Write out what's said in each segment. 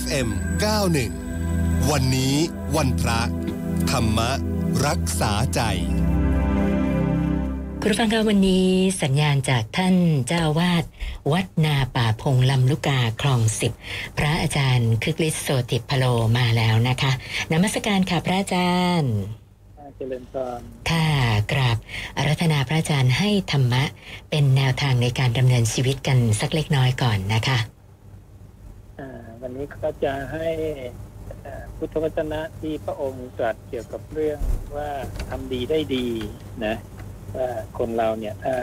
FM 91 วันนี้วันพระ ธรรมรักษาใจคุณผู้ฟังคะวันนี้สัญญาณจากท่านเจ้าวาดวัดนาป่าพงลำลูกกาคลองสิบพระอาจารย์คึกฤทธิ์โสติพโลมาแล้วนะคะนมัสการค่ะพระอาจารย์เจริญพรค่ะกราบอารัธนาพระอาจารย์ให้ธรรมะเป็นแนวทางในการดำเนินชีวิตกันสักเล็กน้อยก่อนนะคะอ่า วันนี้ก็จะให้พุทธวจนะที่พระองค์ตรัสเกี่ยวกับเรื่องว่าทำดีได้ดีนะว่าคนเราเนี่ยถ้า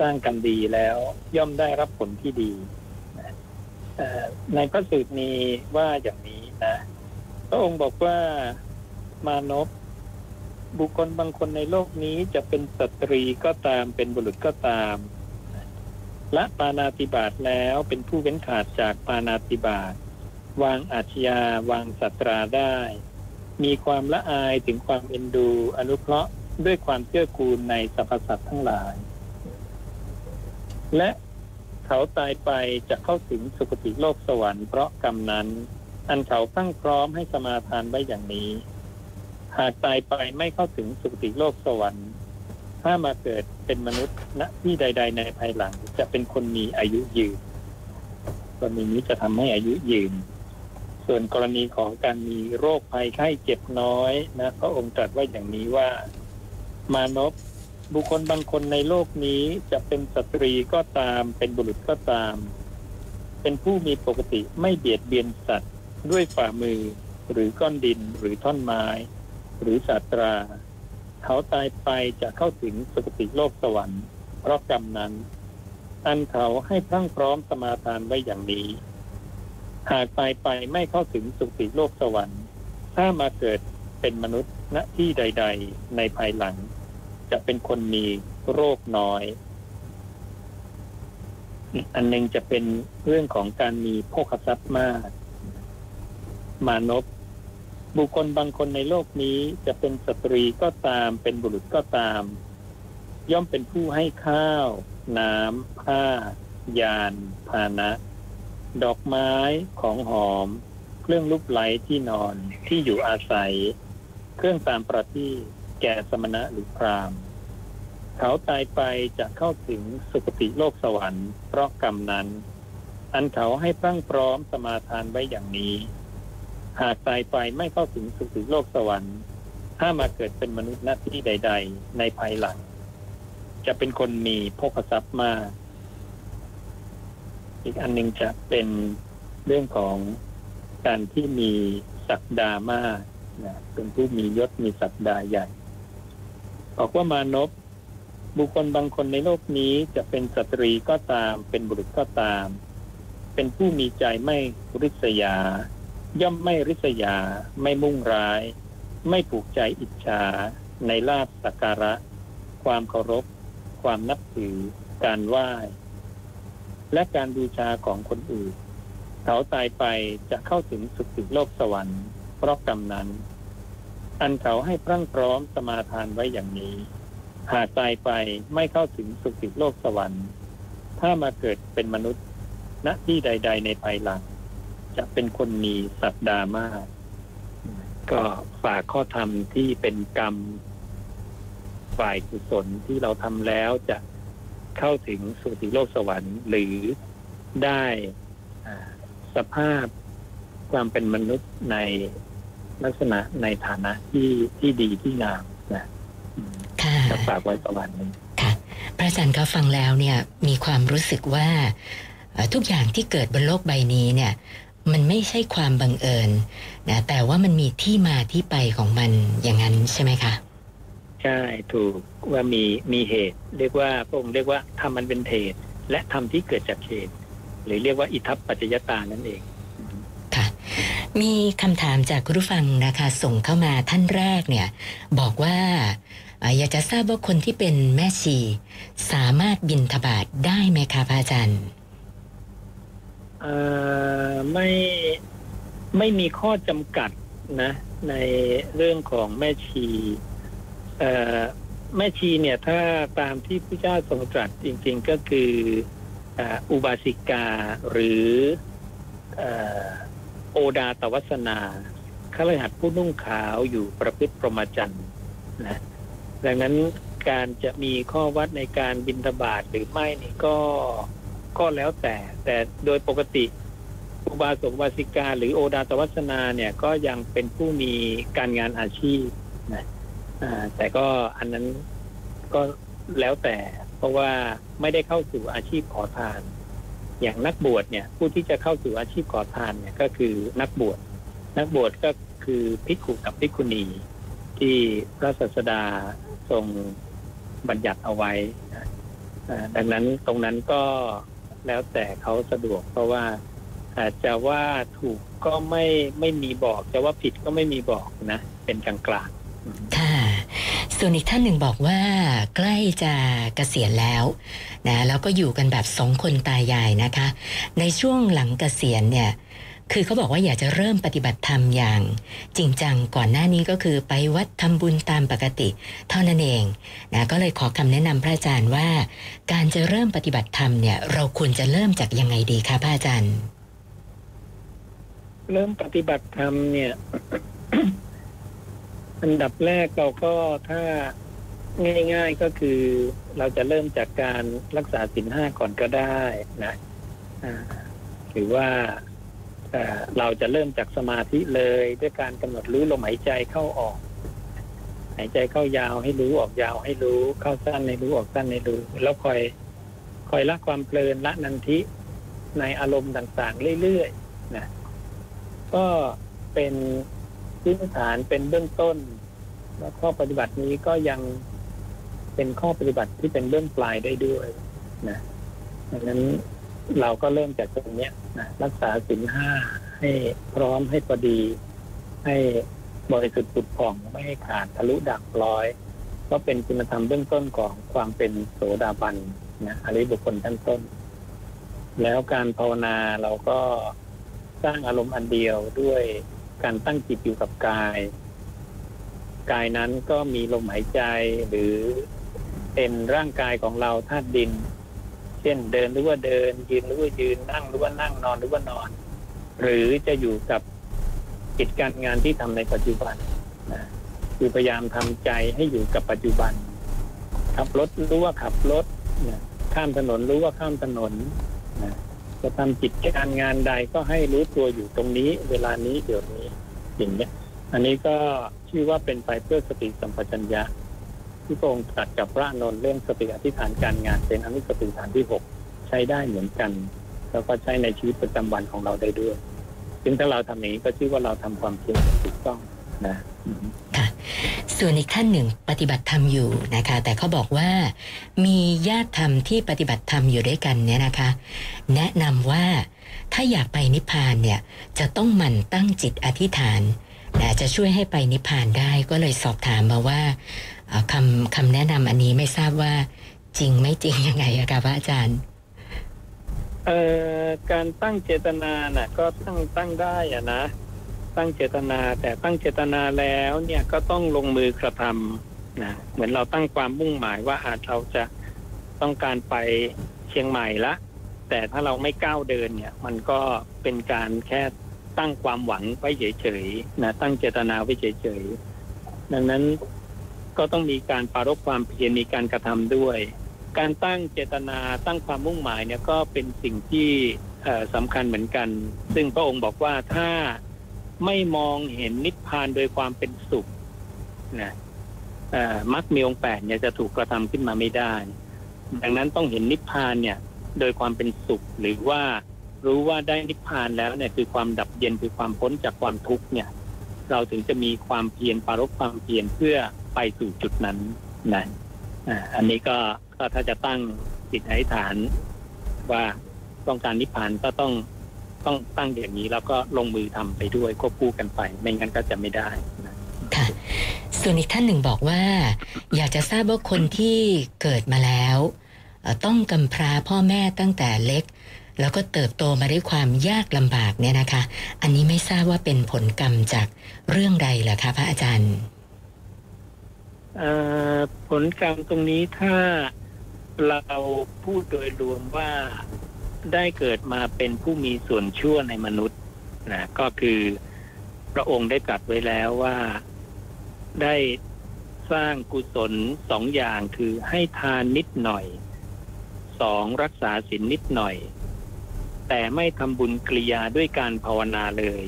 สร้างกรรมดีแล้วย่อมได้รับผลที่ดีนะในพระสูตรนี้ว่าอย่างนี้นะพระองค์บอกว่ามานพบุคคลบางคนในโลกนี้จะเป็นสตรีก็ตามเป็นบุรุษก็ตามละปานาติบาตแล้วเป็นผู้เว้นขาดจากปานาติบาต วางอาชญาวางสัตราได้ มีความละอายถึงความเอ็นดู อนุเคราะห์ด้วยความเกื้อกูลในสรรพสัตว์ทั้งหลาย และเขาตายไปจะเข้าถึงสุคติโลกสวรรค์เพราะกรรมนั้น อันเขาตั้งพร้อมให้สมาทานไว้อย่างนี้ หากตายไปไม่เข้าถึงสุคติโลกสวรรค์ ถ้ามาเกิดเป็นมนุษย์ณที่ใด ๆ ในภายหลังจะเป็นคนมีอายุยืนกรณีนี้จะทำให้อายุยืน ส่วนกรณีของการมีโรคภัยไข้เจ็บน้อยนะพระองค์ตรัสว่าอย่างนี้ว่ามานพบุคคลบางคนในโลกนี้จะเป็นสตรีก็ตาม เป็นบุรุษก็ตาม เป็นผู้มีปกติไม่เบียดเบียนสัตว์ ด้วยฝ่ามือ หรือก้อนดินหรือท่อนไม้ หรือสาตรา เขาตายไปจะเข้าถึงสุคติโลกสวรรค์เพราะกรรมนั้น อันเขาให้พรั่งพร้อมสมาทานไว้อย่างนี้ หากตายไปไม่เข้าถึงสุติโลกสวรรค์ ถ้ามาเกิดเป็นมนุษย์ณที่ใด ๆ ในภายหลัง จะเป็นคนมีโรคน้อย อันหนึงจะเป็นเรื่องของการมีโภคทรัพย์มาก มานพบุคคลบางคนในโลกนี้จะเป็นสตรีก็ตาม เป็นบุรุษก็ตาม ย่อมเป็นผู้ให้ข้าว น้ำผ้ายานพานะ ดอกไม้ของหอม เครื่องลูบไหลที่นอนที่อยู่อาศัย เครื่องตามประที่แก่สมณะหรือพรามเขาตายไปจะเข้าถึงสุคติโลกสวรรค์เพราะกรรมนั้น อันเขาให้พรั่งพร้อมสมาทานไว้อย่างนี้ หากตายไปไม่เข้าถึงสุคติโลกสวรรค์ ถ้ามาเกิดเป็นมนุษย์หน้าที่ใด ๆ ในภายหลัง จะเป็นคนมีโภคทรัพย์มาก อีกอันหนึ่งจะเป็นเรื่องของการที่มีศักดามากนะเป็นผู้มียศมีศักดาใหญ่บอกว่ามานพบุคคลบางคนในโลกนี้จะเป็นสตรีก็ตาม เป็นบุรุษก็ตาม เป็นผู้มีใจไม่ริษยา ย่อมไม่ริษยา ไม่มุ่งร้าย ไม่ผูกใจอิจฉา ในลาบสักการะ ความเคารพ ความนับถือ การไหว้ และการบูชาของคนอื่น เขาตายไปจะเข้าถึงสุคติโลกสวรรค์เพราะกรรมนั้น อันเขาให้พรั่งพร้อมสมาทานไว้อย่างนี้ หากตายไปไม่เข้าถึงสุคติโลกสวรรค์ ถ้ามาเกิดเป็นมนุษย์ณที่ใด ๆ ในภายหลัง จะเป็นคนมีสัตดามาก ก็ฝากข้อธรรมที่เป็นกรรมฝ่ายกุศลที่เราทำแล้วจะ เข้าถึงสุคติโลกสวรรค์ หรือได้อ่าสภาพความเป็นมนุษย์ในลักษณะในฐานะที่ที่ดีที่งามนะอืมค่ะจะฝากไว้ประมาณนี้ค่ะพระอาจารย์ก็ฟังแล้วเนี่ยมีความรู้สึกว่าเอ่อทุกอย่างที่เกิดบนโลกใบนี้เนี่ยมันไม่ใช่ความบังเอิญนะแต่ว่ามันมีที่มาที่ไปของมันอย่างนั้นใช่ไหมคะ ใช่ถูกว่ามีมีเหตุ เรียกว่าพระองค์เรียกว่าทำมันเป็นเหตุ และทำที่เกิดจากเหตุ หรือเรียกว่าอิทัปปัจจยตานั่นเองค่ะ มีคำถามจากคุณผู้ฟังนะคะ ส่งเข้ามาท่านแรกเนี่ย บอกว่าเอ่ออยากจะทราบว่าคนที่เป็นแม่ชี สามารถบินทบาทได้ไหมคะพระอาจารย์เอ่อไม่ไม่มีข้อจำกัดนะ ในเรื่องของแม่ชีเอ่อ แม่ชีเนี่ยถ้าตามที่พระเจ้าทรงตรัสจริง ๆก็คืออุบาสิกาหรืออโอดาตวัสนาขลหัดผู้นุ่งขาวอยู่ประพฤติประมจันทร์นะดังนั้นการจะมีข้อวัดในการบินทบาทหรือไม่นี่ก็ก็แล้วแต่ แต่โดยปกติ อุบาสกอุบาสิกา หรือโอดาตวัสนาเนี่ยก็ยังเป็นผู้มีการงานอาชีพนะ แต่ก็อันนั้นก็แล้วแต่ เพราะว่าไม่ได้เข้าสู่อาชีพขอทาน อย่างนักบวชเนี่ย ผู้ที่จะเข้าสู่อาชีพขอทานเนี่ยก็คือนักบวชนักบวชก็คือภิกขุกับภิกขุณี ที่พระศาสดาทรงบัญญัติเอาไว้ดังนั้นตรงนั้นก็แล้วแต่เขาสะดวก เพราะว่าอาจจะว่าถูกก็ไม่ไม่มีบอก จะว่าผิดก็ไม่มีบอกนะ เป็นกลางกลางค่ะ ส่วนอีกท่านหนึ่งบอกว่าใกล้จะเกษียณแล้วนะแล้วก็อยู่กันแบบสองคนตายายนะคะ ในช่วงหลังเกษียณเนี่ยคือเขาบอกว่าอยากจะเริ่มปฏิบัติธรรมอย่าง จริงจังก่อนหน้านี้ก็คือไปวัดทำบุญตามปกติ เท่านั้นเองนะก็เลยขอคำแนะนำพระอาจารย์ว่า การจะเริ่มปฏิบัติธรรมเนี่ย เราควรจะเริ่มจากยังไงดีคะพระอาจารย์ เริ่มปฏิบัติธรรมเนี่ย อันดับแรกเราก็ถ้าง่ายๆก็คือเราจะเริ่มจากการรักษาศีลห้าก่อนก็ได้นะหรือว่าเอ่อเราจะเริ่มจากสมาธิเลยด้วยการกำหนดรู้ลมหายใจเข้าออก หายใจเข้ายาวให้รู้ออกยาวให้รู้ เข้าสั้นให้รู้ออกสั้นให้รู้ แล้วคอยคอยละความเพลินละนันทิในอารมณ์ต่างๆเรื่อยๆนะก็เป็น พื้นฐานเป็นเบื้องต้น แล้วข้อปฏิบัตินี้ก็ยังเป็นข้อปฏิบัติที่เป็นเบื้องปลายได้ด้วยนะดังนั้นเราก็เริ่มจากตรงนี้นะรักษาศีลห้าให้พร้อมให้พอดี ให้บริสุทธิ์ผุดผ่องไม่ให้ขาดทะลุดักร้อย ก็เป็นคุณธรรมเบื้องต้นของความเป็นโสดาบันนะอริบุคคลชั้นต้น แล้วการภาวนาเราก็สร้างอารมณ์อันเดียวด้วย การตั้งจิตอยู่กับกาย กายนั้นก็มีลมหายใจหรือเป็นร่างกายของเราธาตุดิน เช่นเดินหรือว่าเดิน ยืนหรือว่ายืนนั่งหรือว่านั่งนอนหรือว่านอน หรือจะอยู่กับกิจการงานที่ทำในปัจจุบันนะคือพยายามทำใจให้อยู่กับปัจจุบัน ขับรถรู้ว่าขับรถนะข้ามถนนรู้ว่าข้ามถนนนะจะทำกิจการงานใดก็ให้รู้ตัวอยู่ตรงนี้ เวลานี้เดี๋ยวนี้ อย่างเนี้ยอันนี้ก็ชื่อว่าเป็นไปเพื่อสติสัมปชัญญะที่พระองค์ตรัสกับพระนนท์เรื่องสติอธิษฐานการงานเป็นอนุสติฐานที่หกใช้ได้เหมือนกัน แล้วก็ใช้ในชีวิตประจำวันของเราได้ด้วย ซึ่งถ้าเราทำอย่านี้ก็ชื่อว่าเราทำความเพียรอถูกต้องนะค่ะส่วนอีกท่านหนึ่งปฏิบัติธรรมอยู่นะคะ แต่เขาบอกว่ามีญาติธรรมที่ปฏิบัติธรรมอยู่ด้วยกันเนี่ยนะคะ แนะนำว่า ถ้าอยากไปนิพพานเนี่ยจะต้องหมั่นตั้งจิตอธิษฐานนะจะช่วยให้ไปนิพพานได้ก็เลยสอบถามมาว่าคำคำแนะนำอันนี้ไม่ทราบว่าจริงไม่จริงยังไงอะคะพระอาจารย์เอ่อการตั้งเจตนาน่ะก็ตั้งตั้งได้อะนะ ตั้งเจตนาแต่ตั้งเจตนาแล้วเนี่ยก็ต้องลงมือกระทำนะเหมือนเราตั้งความมุ่งหมายว่าอาจเราจะต้องการไปเชียงใหม่ละ แต่ถ้าเราไม่ก้าวเดินเนี่ยมันก็เป็นการแค่ตั้งความหวังไว้เฉยๆนะตั้งเจตนาไว้เฉยๆดังนั้นก็ต้องมีการปรารบความเพียรมีการกระทำด้วย การตั้งเจตนาตั้งความมุ่งหมายเนี่ยก็เป็นสิ่งที่เอ่อสำคัญเหมือนกัน ซึ่งพระองค์บอกว่าถ้าไม่มองเห็นนิพพานโดยความเป็นสุขนะมรรคมีองค์แปดเนี่ยจะถูกกระทำขึ้นมาไม่ได้ ดังนั้นต้องเห็นนิพพานเนี่ย โดยความเป็นสุขหรือว่ารู้ว่าได้นิพพานแล้วเนี่ยคือความดับเย็นคือความพ้นจากความทุกข์เนี่ย เราถึงจะมีความเพียรปารบความเพียรเพื่อไปสู่จุดนั้นนะอันนี้ก็ก็ถ้าจะตั้งจิตอธิษฐาน ว่าต้องการนิพพานก็ต้องต้องตั้งอย่างนี้แล้วก็ลงมือทำไปด้วยควบคู่กันไปไม่งั้นก็จะไม่ได้นะค่ะส่วนอีกท่านหนึ่งบอกว่า อยากจะทราบว่าคนที่เกิดมาแล้ว ต้องกำพร้าพ่อแม่ตั้งแต่เล็ก แล้วก็เติบโตมาด้วยความยากลำบากเนี่ยนะคะ อันนี้ไม่ทราบว่าเป็นผลกรรมจากเรื่องใดเหรอคะพระอาจารย์ผลกรรมตรงนี้ถ้าเราพูดโดยรวมว่าได้เกิดมาเป็นผู้มีส่วนชั่วในมนุษย์นะก็คือพระองค์ได้ตรัสไว้แล้วว่าได้สร้างกุศลสองอย่างคือให้ทานนิดหน่อย สองรักษาศีลนิดหน่อย แต่ไม่ทำบุญกริยาด้วยการภาวนาเลย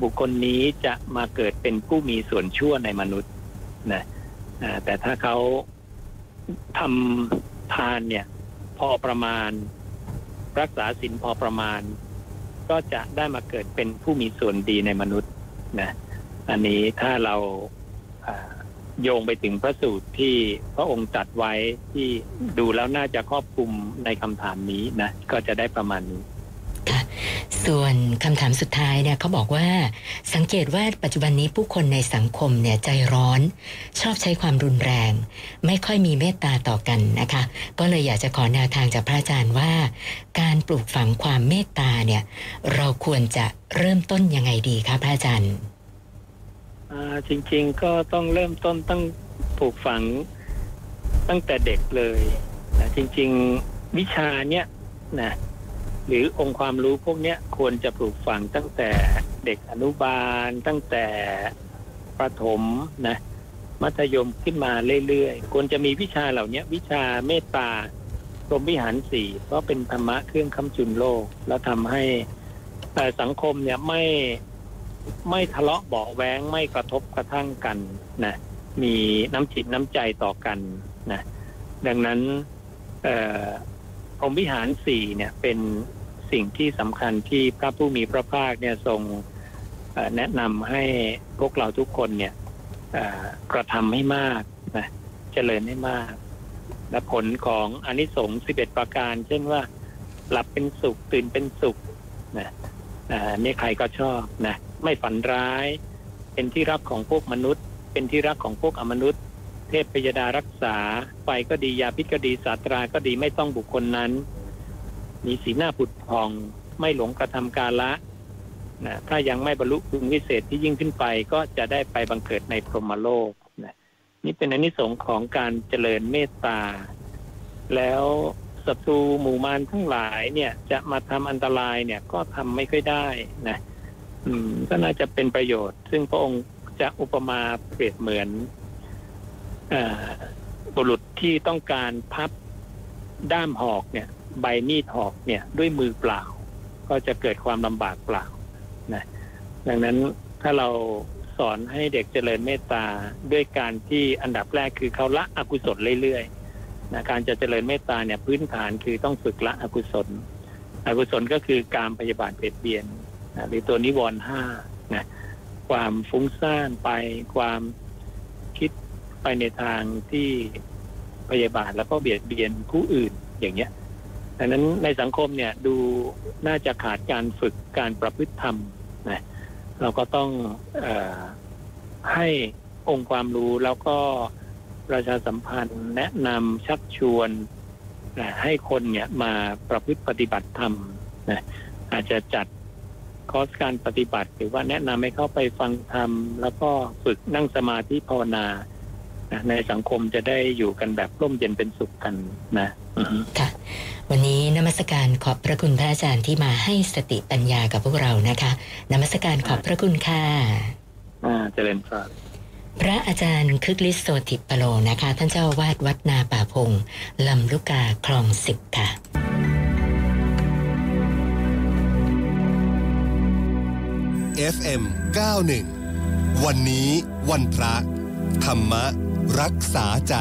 บุคคลนี้จะมาเกิดเป็นผู้มีส่วนชั่วในมนุษย์นะแต่ถ้าเขาทำทานเนี่ยพอประมาณ รักษาศีลพอประมาณ ก็จะได้มาเกิดเป็นผู้มีส่วนดีในมนุษย์นะอันนี้ถ้าเรา โยงไปถึงพระสูตรที่พระองค์จัดไว้ที่ดูแล้วน่าจะครอบคลุมในคำถามนี้นะก็จะได้ประมาณนี้ค่ะส่วนคำถามสุดท้ายเนี่ยเขาบอกว่า สังเกตว่าปัจจุบันนี้ผู้คนในสังคมเนี่ยใจร้อน ชอบใช้ความรุนแรง ไม่ค่อยมีเมตตาต่อกันนะคะ ก็เลยอยากจะขอแนวทางจากพระอาจารย์ว่า การปลูกฝังความเมตตาเนี่ยเราควรจะเริ่มต้นยังไงดีคะพระอาจารย์ จริง ๆ ก็ต้องเริ่มต้นตั้งปลูกฝังตั้งแต่เด็กเลยนะจริง ๆวิชาเนี้ยนะหรือองค์ความรู้พวกเนี้ยควรจะปลูกฝังตั้งแต่เด็กอนุบาล ตั้งแต่ประถมนะมัธยมขึ้นมาเรื่อยๆ ควรจะมีวิชาเหล่านี้วิชาเมตตาพรมวิหารสี่เพราะเป็นธรรมะเครื่องคำจุนโลก แล้วทำให้เอ่สังคมเนี่ยไม่ ไม่ทะเลาะเบาแว้งไม่กระทบกระทั่งกันนะมีน้ำจิตน้ำใจต่อกันนะดังนั้นอ่อพรหมวิหารสี่เนี่ยเป็นสิ่งที่สำคัญที่พระผู้มีพระภาคเนี่ยทรงแนะนำให้พวกเราทุกคนเนี่ยกระทำให้มากนะเจริญให้มาก และผลของอนิสงส์11 ประการ เช่นว่า หลับเป็นสุขตื่นเป็นสุขนะนี่ใครก็ชอบนะ ไม่ฝันร้าย เป็นที่รักของพวกมนุษย์ เป็นที่รักของพวกอมนุษย์ เทพพยดารักษา ไฟก็ดียาพิษก็ดีสาตราก็ดีไม่ต้องบุคคลนั้น มีสีหน้าผุดพองไม่หลงกระทำกาละนะถ้ายังไม่บรรลุคุณวิเศษที่ยิ่งขึ้นไปก็จะได้ไปบังเกิดในพรหมโลกนะนี่เป็นอนิสงส์ของการเจริญเมตตา แล้วศัตรูหมู่มารทั้งหลายเนี่ยจะมาทำอันตรายเนี่ยก็ทำไม่ค่อยได้นะ อืม ก็น่าจะเป็นประโยชน์ ซึ่งพระองค์จะอุปมาเปรียบเหมือนออบุรุษที่ต้องการพับด้ามหอกเนี่ย ใบมีดหอกเนี่ย ด้วยมือเปล่า ก็จะเกิดความลำบากเปล่านะดังนั้นถ้าเราสอนให้เด็กเจริญเมตตาด้วยการที่อันดับแรกคือเขาละอกุศลเรื่อยๆนะการจะเจริญเมตตาเนี่ยพื้นฐานคือต้องฝึกละอกุศล อกุศลก็คือการพยาบาทเบียดเบียน นะหรือตัวนิวรณ์ห้านะความฟุ้งซ่านไปความคิดไปในทางที่พยาบาทแล้วก็เบียดเบียนผู้อื่นอย่างเงี้ยดังนั้นในสังคมเนี่ยดูน่าจะขาดการฝึกการประพฤติธรรมนะเราก็ต้องออให้องค์ความรู้แล้วก็ประชาสัมพันธ์แนะนำชักชวนนะให้คนเนี่ยมาประพฤติปฏิบัติธรรมนะอาจจะจัด คอร์สการปฏิบัติ หรือว่าแนะนำให้เข้าไปฟังธรรม แล้วก็ฝึกนั่งสมาธิภาวนานะในสังคมจะได้อยู่กันแบบร่มเย็นเป็นสุขกันนะอือฮึค่ะ วันนี้นมัสการขอบพระคุณพระอาจารย์ที่มาให้สติปัญญากับพวกเรานะคะนมัสการขอบพระคุณค่ะอ่าเจริญพรพระอาจารย์คึกฤทธิ์โสติปโลนะคะ ท่านเจ้าอาวาดวัดนาป่าพงลำลูกกาคลองสิบค่ะ FM 91 วันนี้วันพระ ธรรมรักษาใจ